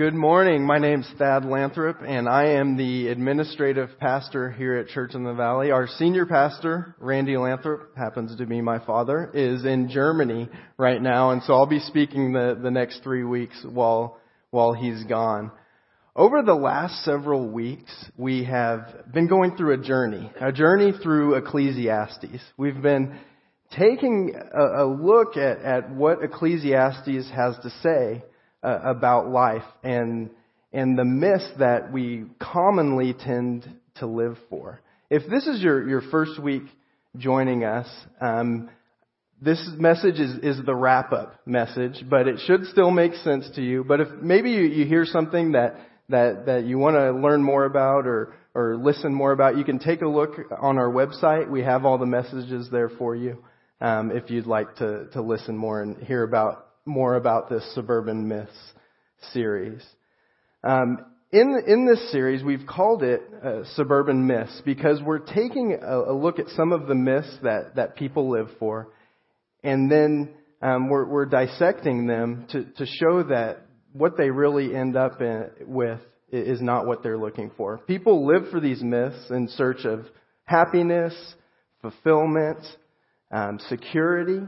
Good morning. My name's Thad Lathrop, and I am the administrative pastor here at Church in the Valley. Our senior pastor, Randy Lathrop, happens to be my father, is in Germany right now, and so I'll be speaking the, the next three weeks while, while he's gone. Over the last several weeks, we have been going through a journey, a journey through Ecclesiastes. We've been taking a, a look at, at what Ecclesiastes has to say uh, about life and and the myths that we commonly tend to live for. If this is your, your first week joining us, um, this message is, is the wrap up message, but it should still make sense to you. But if maybe you, you hear something that, that, that you want to learn more about or, or listen more about, you can take a look on our website. We have all the messages there for you um, if you'd like to, to listen more and hear about more about this Suburban Myths series. Um, in, in this series, we've called it uh, Suburban Myths because we're taking a, a, look at some of the myths that, that people live for, and then um, we're, we're, dissecting them to, to show that what they really end up in, with is not what they're looking for. People live for these myths in search of happiness, fulfillment, um, security,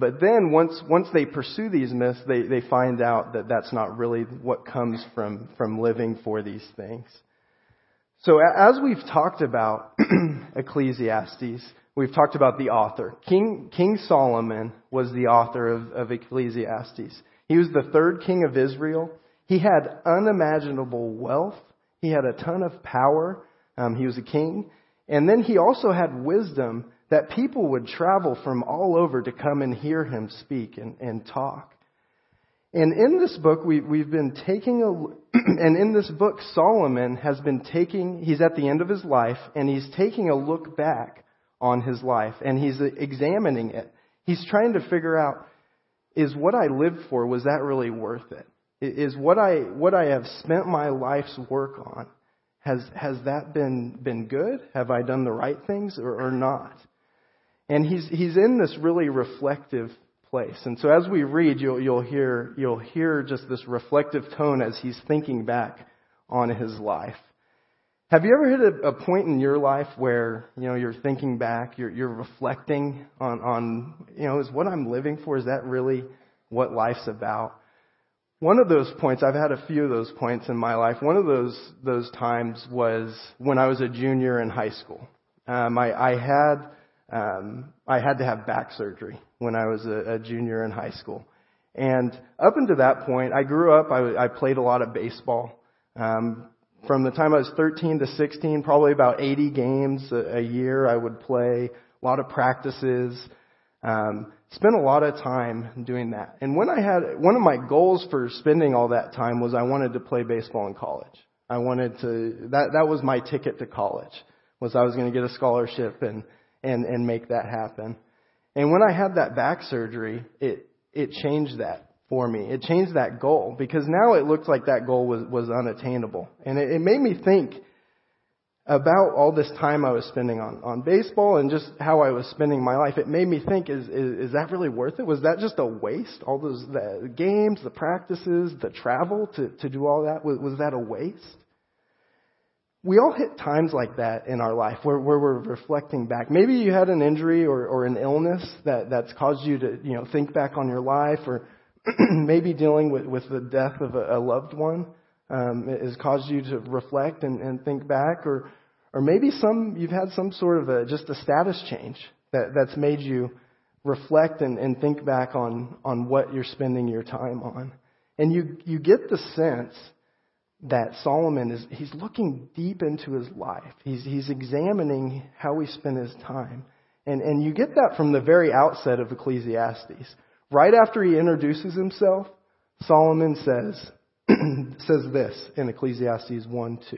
but then once, once they pursue these myths, they, they find out that that's not really what comes from, from living for these things. So as we've talked about Ecclesiastes, we've talked about the author. King, king Solomon was the author of, of Ecclesiastes. He was the third king of Israel. He had unimaginable wealth. He had a ton of power. Um, he was a king. And then he also had wisdom that people would travel from all over to come and hear him speak and, and talk. And in this book, we, we've been taking a, and in this book, Solomon has been taking, he's at the end of his life, and he's taking a look back on his life, and he's examining it. He's trying to figure out, is what I lived for, was that really worth it? Is what I, what I have spent my life's work on, has, has that been, been good? Have I done the right things or, or not? And he's, he's in this really reflective place. And so as we read, you'll, you'll hear, you'll hear just this reflective tone as he's thinking back on his life. Have you ever hit a, a point in your life where, you know, you're thinking back, you're, you're reflecting on, on, you know, is what I'm living for, is that really what life's about? One of those points, I've had a few of those points in my life. One of those, those times was when I was a junior in high school. Um, I, I had, um, I had to have back surgery when I was a, a junior in high school. And up until that point, I grew up, I, I played a lot of baseball. Um, from the time I was 13 to 16, probably about 80 games a, a year I would play, a lot of practices. Um, spent a lot of time doing that. And when I had, one of my goals for spending all that time was I wanted to play baseball in college. I wanted to, that, that was my ticket to college, was I was going to get a scholarship and, and, and make that happen. And when I had that back surgery, it, it changed that for me. It changed that goal because now it looked like that goal was, was unattainable. And it, it made me think about all this time I was spending on, on baseball and just how I was spending my life. It made me think, is, is, is that really worth it? Was that just a waste? All those the games, the practices, the travel to, to do all that, was, was that a waste? We all hit times like that in our life where, where we're reflecting back. Maybe you had an injury or, or an illness that, that's caused you to, you know, think back on your life or maybe dealing with, with the death of a, a loved one um, has caused you to reflect and, and think back or, or maybe some, you've had some sort of a, just a status change that, that's made you reflect and, and think back on, on what you're spending your time on. And you, you get the sense that Solomon is he's looking deep into his life. He's he's examining how he spent his time. And and you get that from the very outset of Ecclesiastes. Right after he introduces himself, Solomon says says this in Ecclesiastes 1 2.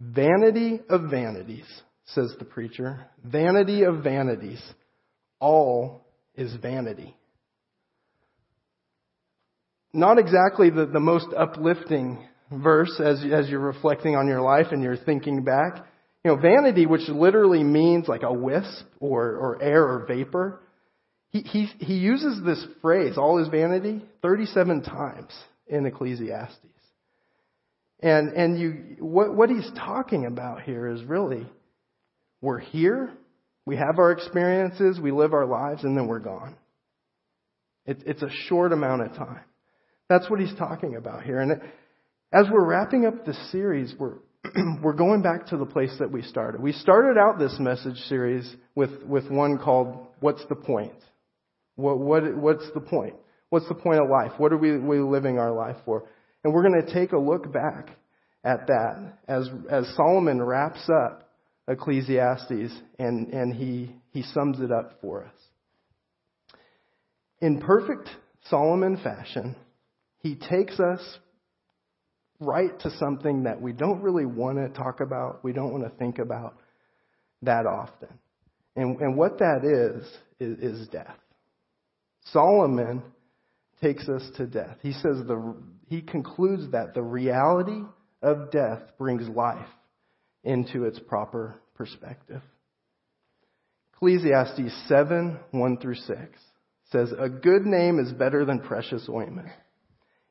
Vanity of vanities, says the preacher. Vanity of vanities. All is vanity not exactly the, the most uplifting verse as, as you're reflecting on your life and you're thinking back. You know, vanity, which literally means like a wisp or, or air or vapor, he, he, he uses this phrase, all is vanity, 37 times in Ecclesiastes. And, and you, what, what he's talking about here is really, we're here, we have our experiences, we live our lives, and then we're gone. It, it's a short amount of time. That's what he's talking about here. And as we're wrapping up this series, we're, we're going back to the place that we started. We started out this message series with, with one called, What's the Point? What, what, what's the point? What's the point of life? What are we, we living our life for? And we're going to take a look back at that as, as Solomon wraps up Ecclesiastes and, and he, he sums it up for us. In perfect Solomon fashion, he takes us right to something that we don't really want to talk about, we don't want to think about that often. And, and what that is, is, is death. Solomon takes us to death. He says the, he concludes that the reality of death brings life into its proper perspective. Ecclesiastes 7, 1 through 6 says, A good name is better than precious ointment,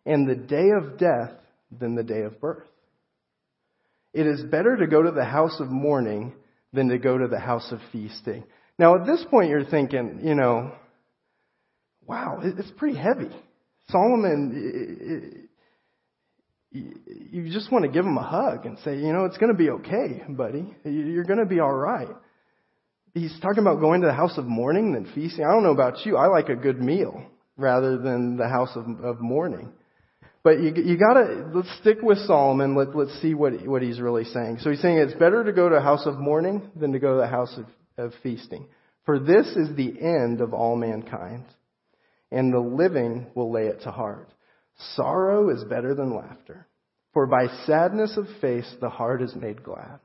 and the day of death than the day of birth. It is better to go to the house of mourning than to go to the house of feasting. Now, at this point, you're thinking, you know, wow, it's pretty heavy. Solomon, you just want to give him a hug and say, you know, it's going to be okay, buddy. You're going to be all right. He's talking about going to the house of mourning than feasting. I don't know about you. I like a good meal rather than the house of, of mourning. But you, you gotta, let's stick with Solomon. Let, let's see what, what he's really saying. So he's saying it's better to go to a house of mourning than to go to the house of, of feasting. For this is the end of all mankind, and the living will lay it to heart. Sorrow is better than laughter, for by sadness of face the heart is made glad.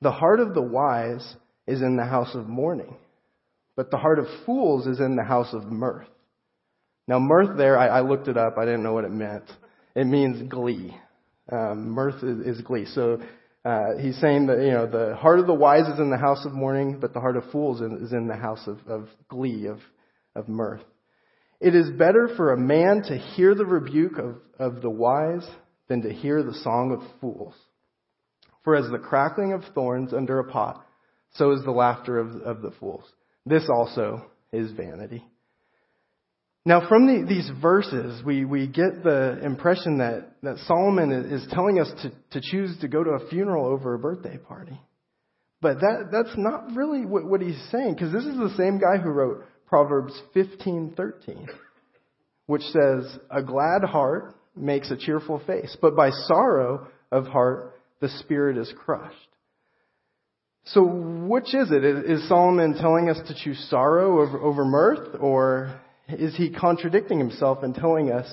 The heart of the wise is in the house of mourning, but the heart of fools is in the house of mirth. Now, mirth there, I, I looked it up. I didn't know what it meant. It means glee. Um, mirth is, is, glee. So uh, he's saying that you know the heart of the wise is in the house of mourning, but the heart of fools is in the house of, of glee, of, of mirth. It is better for a man to hear the rebuke of, of the wise than to hear the song of fools. For as the crackling of thorns under a pot, so is the laughter of, of the fools. This also is vanity. Now, from the, these verses, we, we get the impression that, that Solomon is telling us to, to choose to go to a funeral over a birthday party. But that, that's not really what, what he's saying, because this is the same guy who wrote Proverbs 15:13, which says, "A glad heart makes a cheerful face, but by sorrow of heart the spirit is crushed." So, which is it? Is Solomon telling us to choose sorrow over, over mirth, or is he contradicting himself and telling us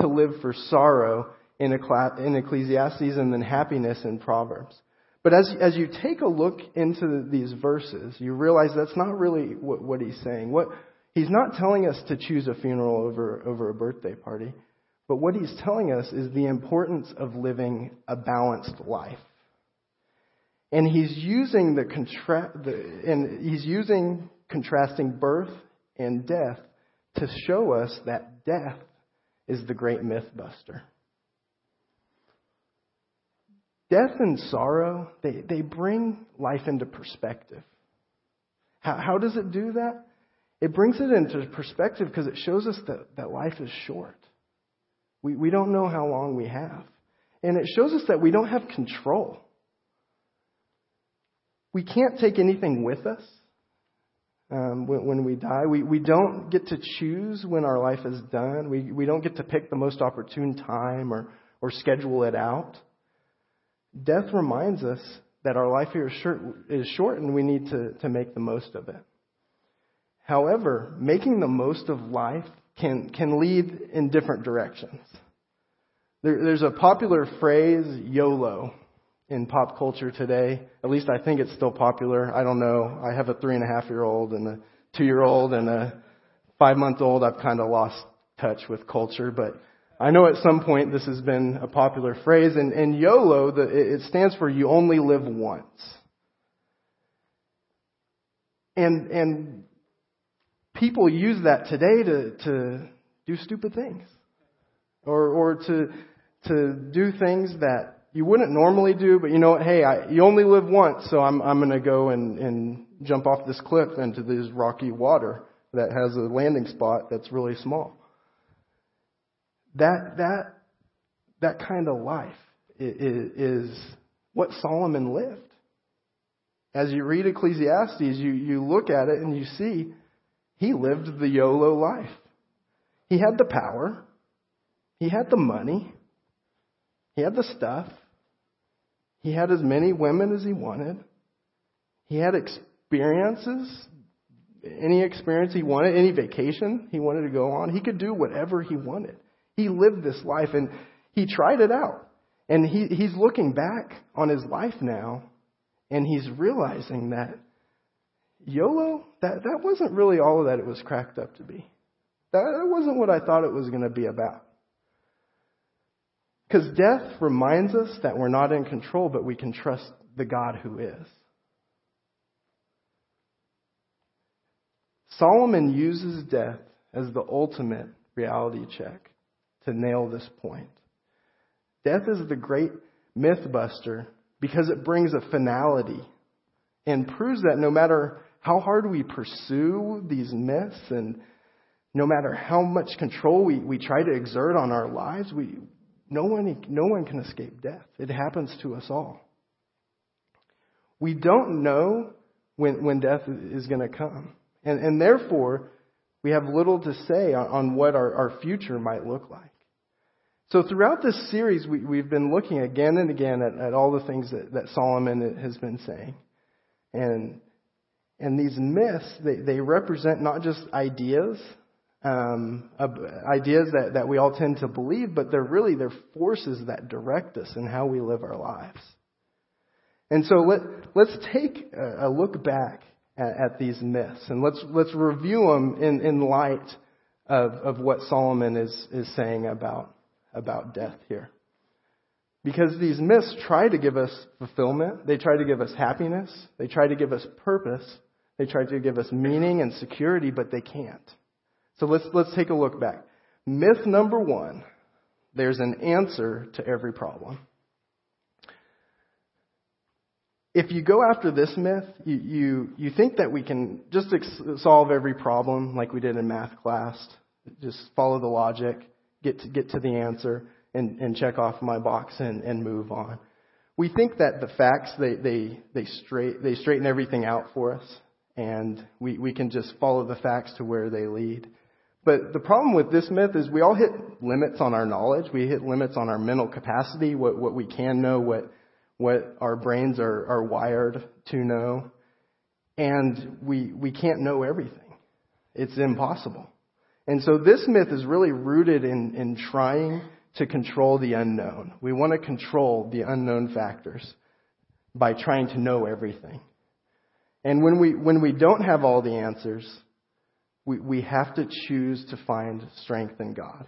to live for sorrow in, Ecclesiastes and then happiness in Proverbs? But as, as you take a look into these verses, you realize that's not really what, what he's saying. What, he's not telling us to choose a funeral over, over a birthday party. But what he's telling us is the importance of living a balanced life. And he's using the, contra- the and he's using contrasting birth and death to show us that death is the great myth buster. Death and sorrow, they, they bring life into perspective. How, how does it do that? It brings it into perspective because it shows us that, that life is short. We, we don't know how long we have. And it shows us that we don't have control. We can't take anything with us um, when, when, we die. We, we don't get to choose when our life is done. We, we don't get to pick the most opportune time or, or schedule it out. Death reminds us that our life here is short, is short and we need to, to make the most of it. However, making the most of life can, can lead in different directions. There, there's a popular phrase, YOLO, in pop culture today. At least I think it's still popular. I don't know. I have a three and a half year old and a two year old and a five month old. I've kind of lost touch with culture, but I know at some point this has been a popular phrase. And, and YOLO, the, it stands for you only live once. And, and people use that today to, to do stupid things. or, or to, to do things that you wouldn't normally do, but you know what? Hey, I, you only live once, so I'm, I'm going to go and, and jump off this cliff into this rocky water that has a landing spot that's really small. That, that, that kind of life is, is what Solomon lived. As you read Ecclesiastes, you, you look at it and you see he lived the YOLO life. He had the power. He had the money. He had the stuff. He had as many women as he wanted. He had experiences, any experience he wanted, any vacation he wanted to go on. He could do whatever he wanted. He lived this life and he tried it out. And he, he's looking back on his life now and he's realizing that YOLO, that, that wasn't really all that it was cracked up to be. That, that wasn't what I thought it was going to be about. Because death reminds us that we're not in control, but we can trust the God who is. Solomon uses death as the ultimate reality check to nail this point. Death is the great myth buster because it brings a finality and proves that no matter how hard we pursue these myths and no matter how much control we, we try to exert on our lives, we, no one, no one can escape death. It happens to us all. We don't know when, when death is going to come. And, and therefore, we have little to say on, on what our, our future might look like. So throughout this series, we, we've been looking again and again at, at all the things that, that Solomon has been saying. And, and these myths, they, they represent not just ideas, um, ideas that, that we all tend to believe, but they're really they're forces that direct us in how we live our lives. And so let, let's take a, look back at, at, these myths and let's, let's review them in, in light of, of what Solomon is, is saying about, about death here. Because these myths try to give us fulfillment, they try to give us happiness, they try to give us purpose, they try to give us meaning and security, but they can't. So let's, let's take a look back. Myth number one there's an answer to every problem. If you go after this myth, you, you, you think that we can just ex- solve every problem like we did in math class, just follow the logic, get to, get to the answer, and, and check off my box and, and move on. We think that the facts, they, they, they, straight, they straighten everything out for us, and we, we can just follow the facts to where they lead. But the problem with this myth is we all hit limits on our knowledge. We hit limits on our mental capacity, what, what we can know, what, what our brains are, are wired to know. And we, we can't know everything. It's impossible. And so this myth is really rooted in, in trying to control the unknown. We want to control the unknown factors by trying to know everything. And when we, when we don't have all the answers, we, we have to choose to find strength in God.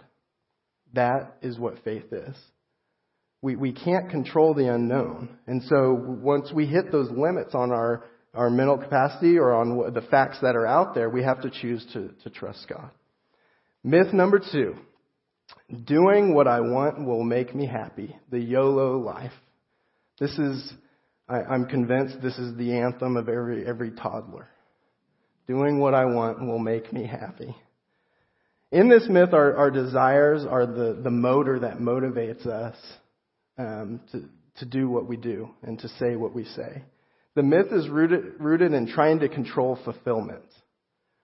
That is what faith is. We, we can't control the unknown. And so once we hit those limits on our, our mental capacity or on the facts that are out there, we have to choose to, to trust God. Myth number two. Doing what I want will make me happy. The YOLO life. This is, I, I'm convinced this is the anthem of every, every toddler. Doing what I want will make me happy. In this myth, our, our desires are the, the motor that motivates us um, to, to do what we do and to say what we say. The myth is rooted, rooted in trying to control fulfillment.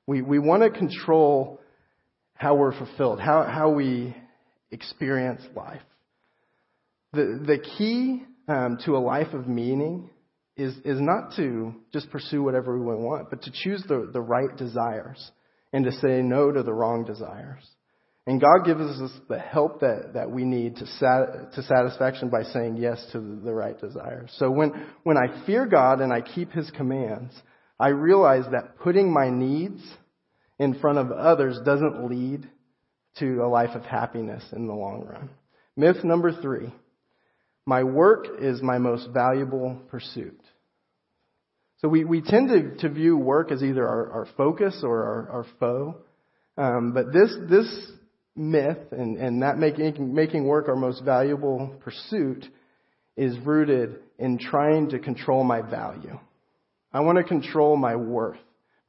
We, we want to control how we're fulfilled, how, how we experience life. The, the key um, to a life of meaning is, is not to just pursue whatever we want, but to choose the, the right desires and to say no to the wrong desires. And God gives us the help that, that we need to, sat, to satisfaction by saying yes to the, right desires. So when, when I fear God and I keep His commands, I realize that putting my needs in front of others doesn't lead to a life of happiness in the long run. Myth number three. My work is my most valuable pursuit. So we, we tend to, to view work as either our, our focus or our, our foe. Um, but this, this myth and, and that making, making work our most valuable pursuit is rooted in trying to control my value. I want to control my worth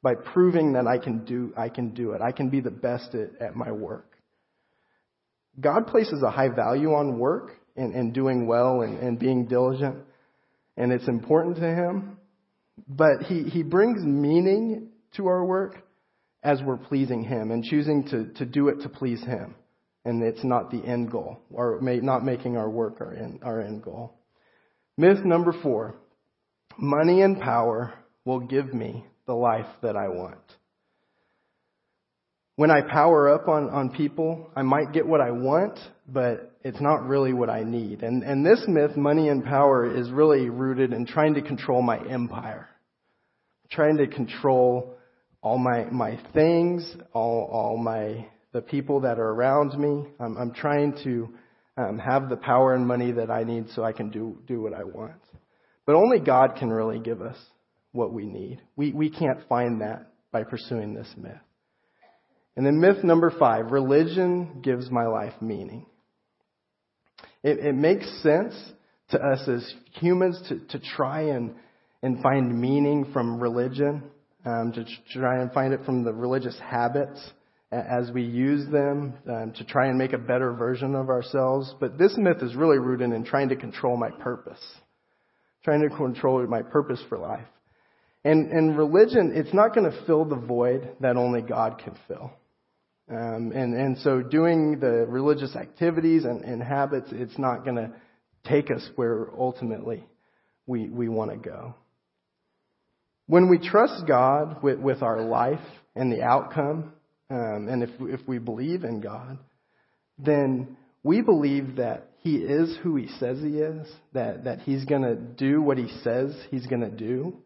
by proving that I can do, I can do it. I can be the best at, at my work. God places a high value on work and, and doing well and, and being diligent, and it's important to Him. But He, He brings meaning to our work as we're pleasing Him and choosing to, to do it to please Him. And it's not the end goal, or not making our work our end, our end goal. Myth number four money and power will give me the life that I want. When I power up on, on people, I might get what I want, but it's not really what I need. And, and this myth, money and power, is really rooted in trying to control my empire. Trying to control all my, my things, all, all my, the people that are around me. I'm, I'm trying to um, have the power and money that I need so I can do, do what I want. But only God can really give us what we need. We, we can't find that by pursuing this myth. And then myth number five, religion gives my life meaning. It, it makes sense to us as humans to, to try and, and find meaning from religion, um, to try and find it from the religious habits as we use them um, to try and make a better version of ourselves. But this myth is really rooted in trying to control my purpose, trying to control my purpose for life. And, and religion, it's not going to fill the void that only God can fill. Um, and, and so doing the religious activities and, and habits, it's not going to take us where ultimately we, we want to go. When we trust God with, with our life and the outcome, um, and if, if we believe in God, then we believe that He is who He says He is, that, that He's going to do what He says He's going to do.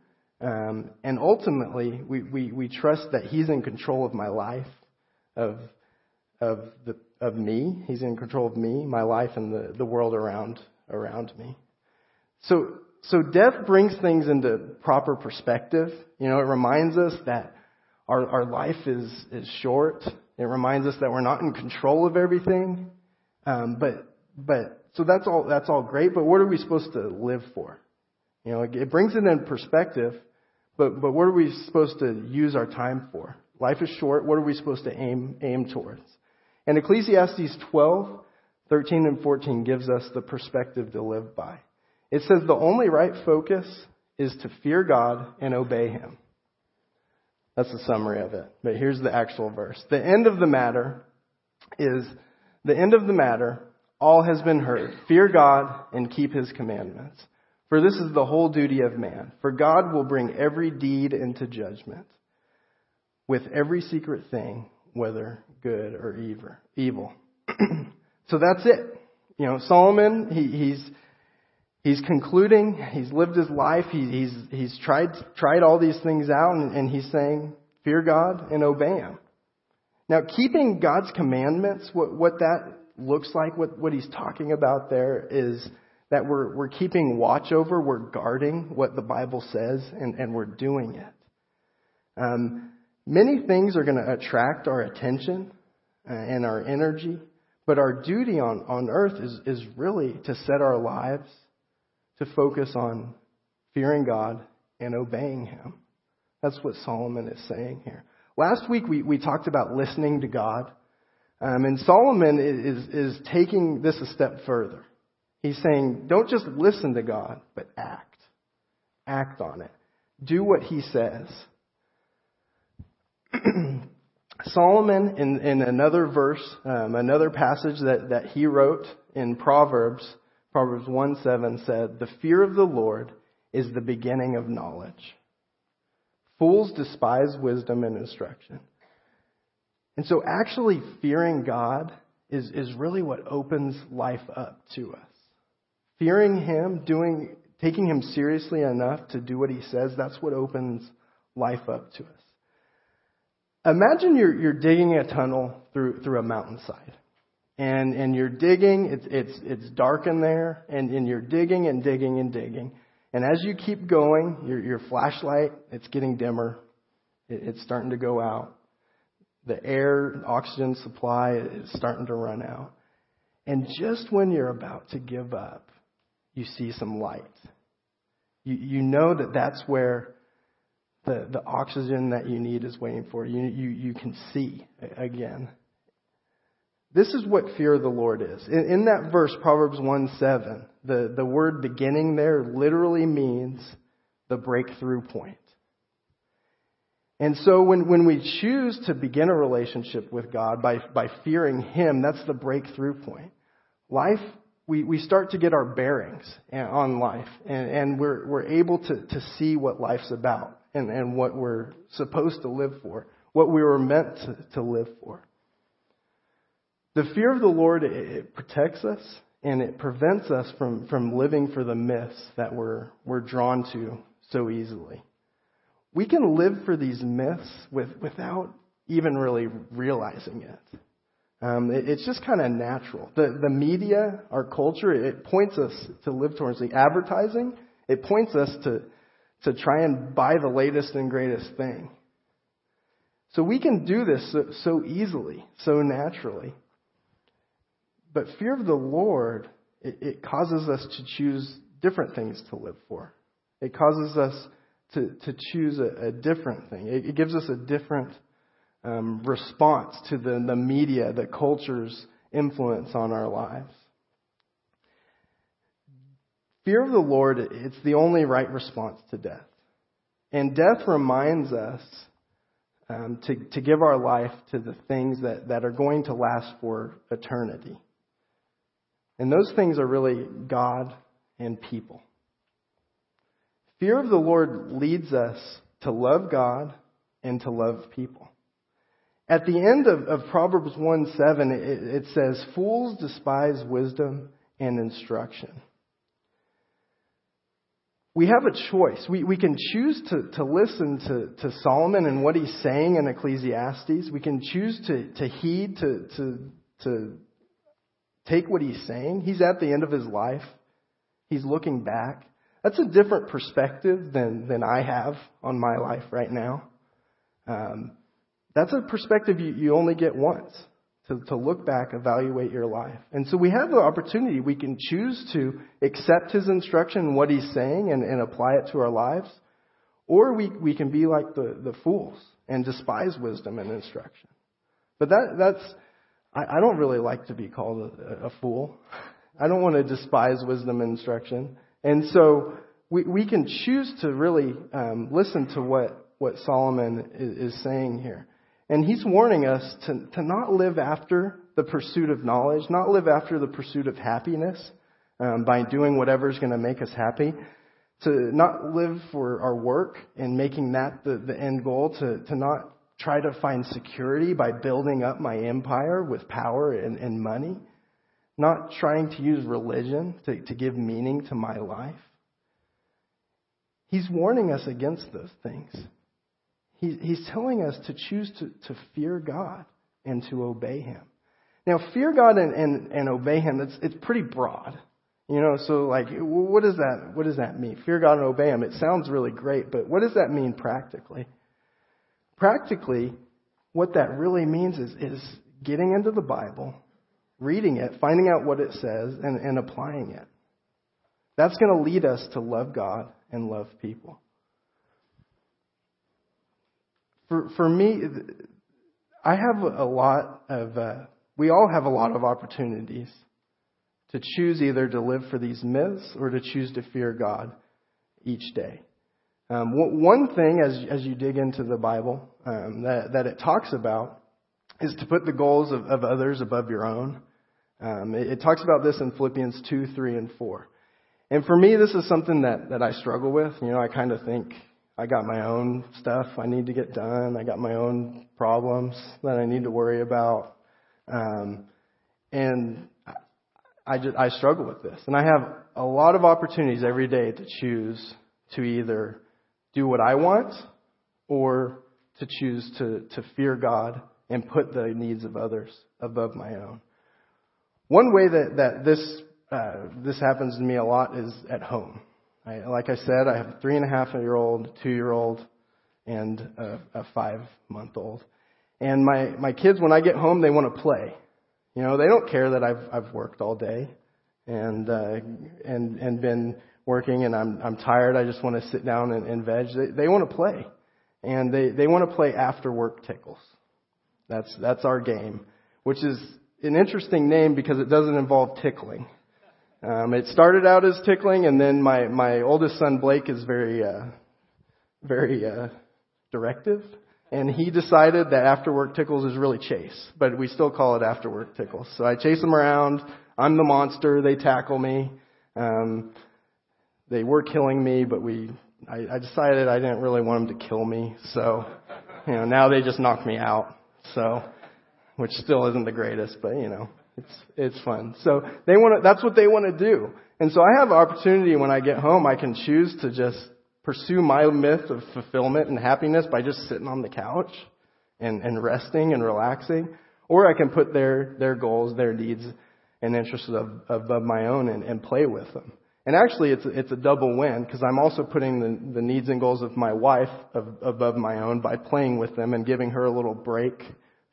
Um, and ultimately, we, we, we trust that He's in control of my life, of, of, the, of me. He's in control of me, my life, and the, the world around, around me. So, so death brings things into proper perspective. You know, it reminds us that our, our life is, is short. It reminds us that we're not in control of everything. Um, but, but, so that's all, that's all great, but what are we supposed to live for? You know, it, brings it in perspective, but, but what are we supposed to use our time for? Life is short. What are we supposed to aim, aim towards? And Ecclesiastes 12, 13 and 14 gives us the perspective to live by. It says the only right focus is to fear God and obey Him. That's the summary of it. But here's the actual verse. The end of the matter is the end of the matter, all has been heard. Fear God and keep his commandments. For this is the whole duty of man. For God will bring every deed into judgment with every secret thing, whether good or evil. so that's it. You know, Solomon, he, he's, he's concluding, he's lived his life, he, he's, he's tried, tried all these things out, and, and he's saying, fear God and obey Him. Now, keeping God's commandments, what, what that looks like, what, what he's talking about there is that we're, we're keeping watch over, we're guarding what the Bible says, and, and we're doing it. Um, many things are going to attract our attention uh, and our energy, but our duty on, on earth is, is really to set our lives to focus on fearing God and obeying Him. That's what Solomon is saying here. Last week we, we talked about listening to God. Um, and Solomon is, is taking this a step further. He's saying, don't just listen to God, but act. Act on it. Do what he says. Solomon, in, in another verse, um, another passage that, that he wrote in Proverbs, Proverbs 1 7 said, The fear of the Lord is the beginning of knowledge. Fools despise wisdom and instruction. And so actually fearing God is, is really what opens life up to us. Fearing Him, doing, taking Him seriously enough to do what He says, that's what opens life up to us. Imagine you're, you're digging a tunnel through, through a mountainside. And, and you're digging, it's, it's, it's dark in there, and, and you're digging and digging and digging. And as you keep going, your, your flashlight, it's getting dimmer. It, it's starting to go out. the air, oxygen supply is starting to run out. And just when you're about to give up, you see some light. You, you know that that's where the, the oxygen that you need is waiting for you. You, you can see again. This is what fear of the Lord is. In, in that verse, Proverbs 1 7, the, the word beginning there literally means the breakthrough point. And so when, when we choose to begin a relationship with God by, by fearing Him, that's the breakthrough point. Life, we, we start to get our bearings on life, and, and we're, we're able to, to see what life's about and, and what we're supposed to live for, what we were meant to, to live for. The fear of the Lord, it, it protects us and it prevents us from, from living for the myths that we're, we're drawn to so easily. We can live for these myths with, without even really realizing it. Um, it it's just kind of natural. The, the media, our culture, it points us to live towards the advertising. It points us to, to try and buy the latest and greatest thing. So we can do this so, so easily, so naturally. But fear of the Lord, it, it causes us to choose different things to live for. It causes us to, to choose a, a different thing. It, it, gives us a different um, response to the, the media, the culture's influence on our lives. Fear of the Lord, it's the only right response to death. And death reminds us um, to, to give our life to the things that, that are going to last for eternity. And those things are really God and people. Fear of the Lord leads us to love God and to love people. At the end of, of Proverbs 1 7, it, it says, Fools despise wisdom and instruction. We have a choice. We, we can choose to, to listen to, to Solomon and what he's saying in Ecclesiastes. We can choose to, to heed, to, to, to take what he's saying. He's at the end of his life. He's looking back. That's a different perspective than, than I have on my life right now. Um, that's a perspective you, you only get once to, to look back, evaluate your life. And so we have the opportunity. We can choose to accept his instruction what he's saying and, and apply it to our lives. Or we, we can be like the, the fools and despise wisdom and instruction. But that, that's, I, I don't really like to be called a, a fool. I don't want to despise wisdom and instruction. And so we, we can choose to really um, listen to what, what Solomon is, is saying here. And he's warning us to, to not live after the pursuit of knowledge, not live after the pursuit of happiness um, by doing whatever's going to make us happy, to not live for our work and making that the, the end goal, to, to not try to find security by building up my empire with power and, and money, not trying to use religion to, to give meaning to my life. He's warning us against those things. He, he's telling us to choose to, to fear God and to obey Him. Now, fear God and, and, and obey Him, it's, it's pretty broad. You know, so like, what does that, what does that mean? Fear God and obey Him. It sounds really great, but what does that mean practically? Practically, what that really means is, is getting into the Bible, reading it, finding out what it says, and, and applying it. That's going to lead us to love God and love people. For, for me, I have a lot of, uh, we all have a lot of opportunities to choose either to live for these myths or to choose to fear God each day. Um, one thing, as as you dig into the Bible, um, that that it talks about is to put the goals of, of others above your own. Um, it, it talks about this in Philippians two, three, and four. And for me, this is something that that I struggle with. You know, I kind of think I got my own stuff I need to get done. I got my own problems that I need to worry about, um, and I just I struggle with this. And I have a lot of opportunities every day to choose to either do what I want or to choose to, to fear God and put the needs of others above my own. One way that, that this, uh, this happens to me a lot is at home. I, like I said, I have a three and a half year old, two year old, and a, a five month old. And my, my kids, when I get home, they want to play. You know, they don't care that I've, I've worked all day and, uh, and, and been working and I'm, I'm tired. I just want to sit down and, and veg. They, they want to play. And they, they want to play after work tickles. That's, that's our game, which is an interesting name because it doesn't involve tickling. Um, it started out as tickling, and then my my oldest son Blake is very uh, very uh, directive, and he decided that after work tickles is really chase, but we still call it after work tickles. So I chase them around. I'm the monster. They tackle me. Um, they were killing me, but we I, I decided I didn't really want them to kill me, so you know now they just knock me out. So which still isn't the greatest, but you know, it's it's fun. So they want to, that's what they want to do. And so I have opportunity when I get home, I can choose to just pursue my myth of fulfillment and happiness by just sitting on the couch and, and resting and relaxing. Or I can put their, their goals, their needs and interests above, above my own and, and play with them. And actually, it's it's a double win because I'm also putting the, the needs and goals of my wife of, above my own by playing with them and giving her a little break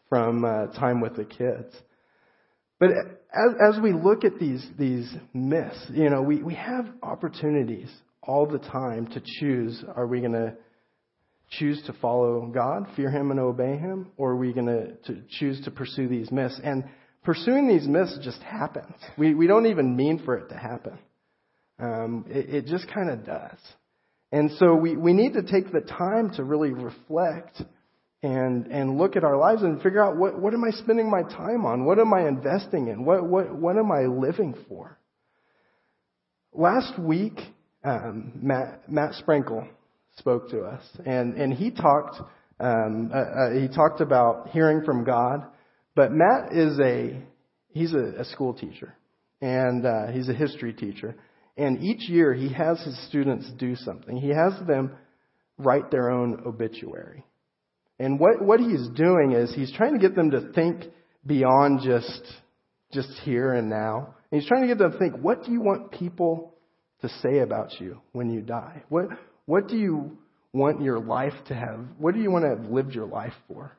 from uh, time with the kids. But as, as we look at these, these myths, you know, we, we have opportunities all the time to choose are we going to choose to follow God, fear Him, and obey Him, or are we going to choose to pursue these myths? And pursuing these myths just happens. We, we don't even mean for it to happen. Um, it, it just kind of does. And so we, we need to take the time to really reflect and and look at our lives and figure out what what am I spending my time on? What am I investing in? What what what am I living for? Last week, um, Matt Matt Sprinkle spoke to us, and and he talked um, uh, uh, he talked about hearing from God. But Matt is a he's a, a school teacher, and uh, he's a history teacher. And each year he has his students do something. He has them write their own obituary. And what, what he's doing is he's trying to get them to think beyond just, just here and now. And he's trying to get them to think, what do you want people to say about you when you die? What, what do you want your life to have? What do you want to have lived your life for?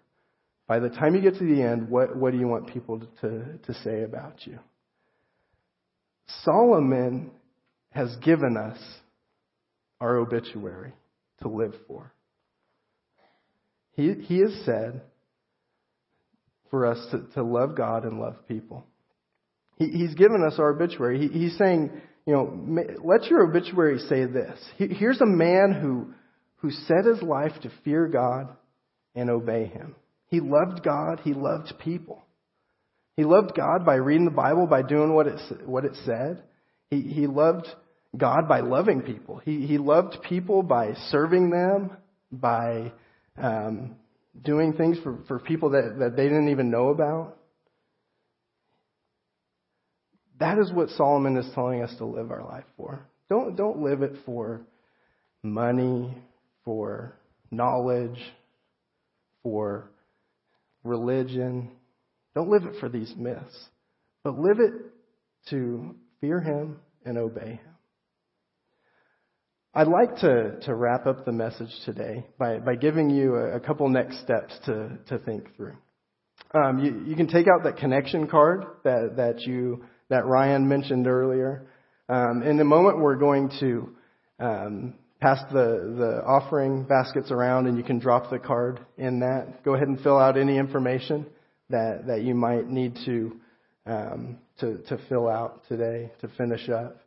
By the time you get to the end, what, what do you want people to, to say about you? Solomon has given us our obituary to live for. He, he has said for us to, to love God and love people. He, he's given us our obituary. He, he's saying, you know, let your obituary say this. Here's a man who, who set his life to fear God and obey Him. He loved God. He loved people. He loved God by reading the Bible, by doing what it, what it said. He, he loved God by loving people. He, he loved people by serving them, by um, doing things for, for people that, that they didn't even know about. That is what Solomon is telling us to live our life for. Don't, don't live it for money, for knowledge, for religion. Don't live it for these myths, but live it to fear Him and obey Him. I'd like to, to wrap up the message today by, by giving you a, a couple next steps to, to think through. Um, you, you, can take out that connection card that, that you that Ryan mentioned earlier. Um, in a moment, we're going to um, pass the, the offering baskets around, and you can drop the card in that. Go ahead and fill out any information that, that you might need to, um, to, to fill out today to finish up.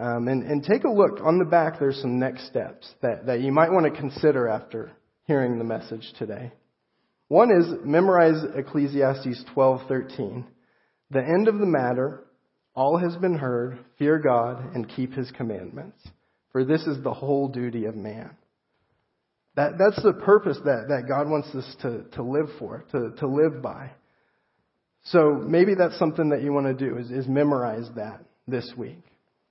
Um, and, and take a look on the back. There's some next steps that, that you might want to consider after hearing the message today. One is memorize Ecclesiastes 12:13. The end of the matter, all has been heard. Fear God and keep His commandments, for this is the whole duty of man. That, that's the purpose that, that God wants us to, to live for, to, to live by. So maybe that's something that you want to do is, is memorize that this week.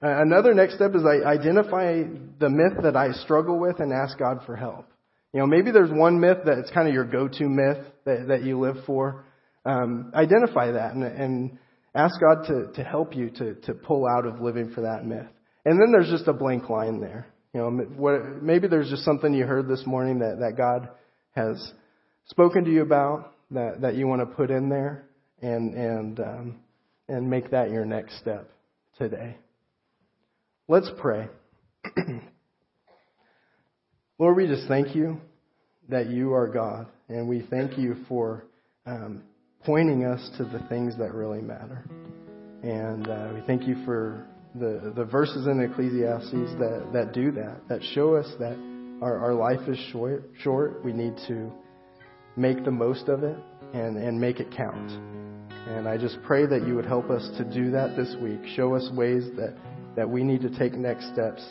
Another next step is I identify the myth that I struggle with and ask God for help. You know, maybe there's one myth that it's kind of your go-to myth that, that you live for. Um, identify that and, and ask God to, to help you to, to pull out of living for that myth. And then there's just a blank line there. You know, what, maybe there's just something you heard this morning that, that God has spoken to you about that, that you want to put in there and, and, um, and make that your next step today. Let's pray. Lord, we just thank you that you are God, and we thank you for um, pointing us to the things that really matter. And uh, we thank you for the, the verses in Ecclesiastes that, that do that, that show us that our, our life is short, short. We need to make the most of it and, and make it count. And I just pray that you would help us to do that this week. Show us ways that, that we need to take next steps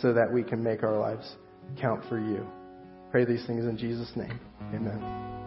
so that we can make our lives count for you. Pray these things in Jesus' name. Amen.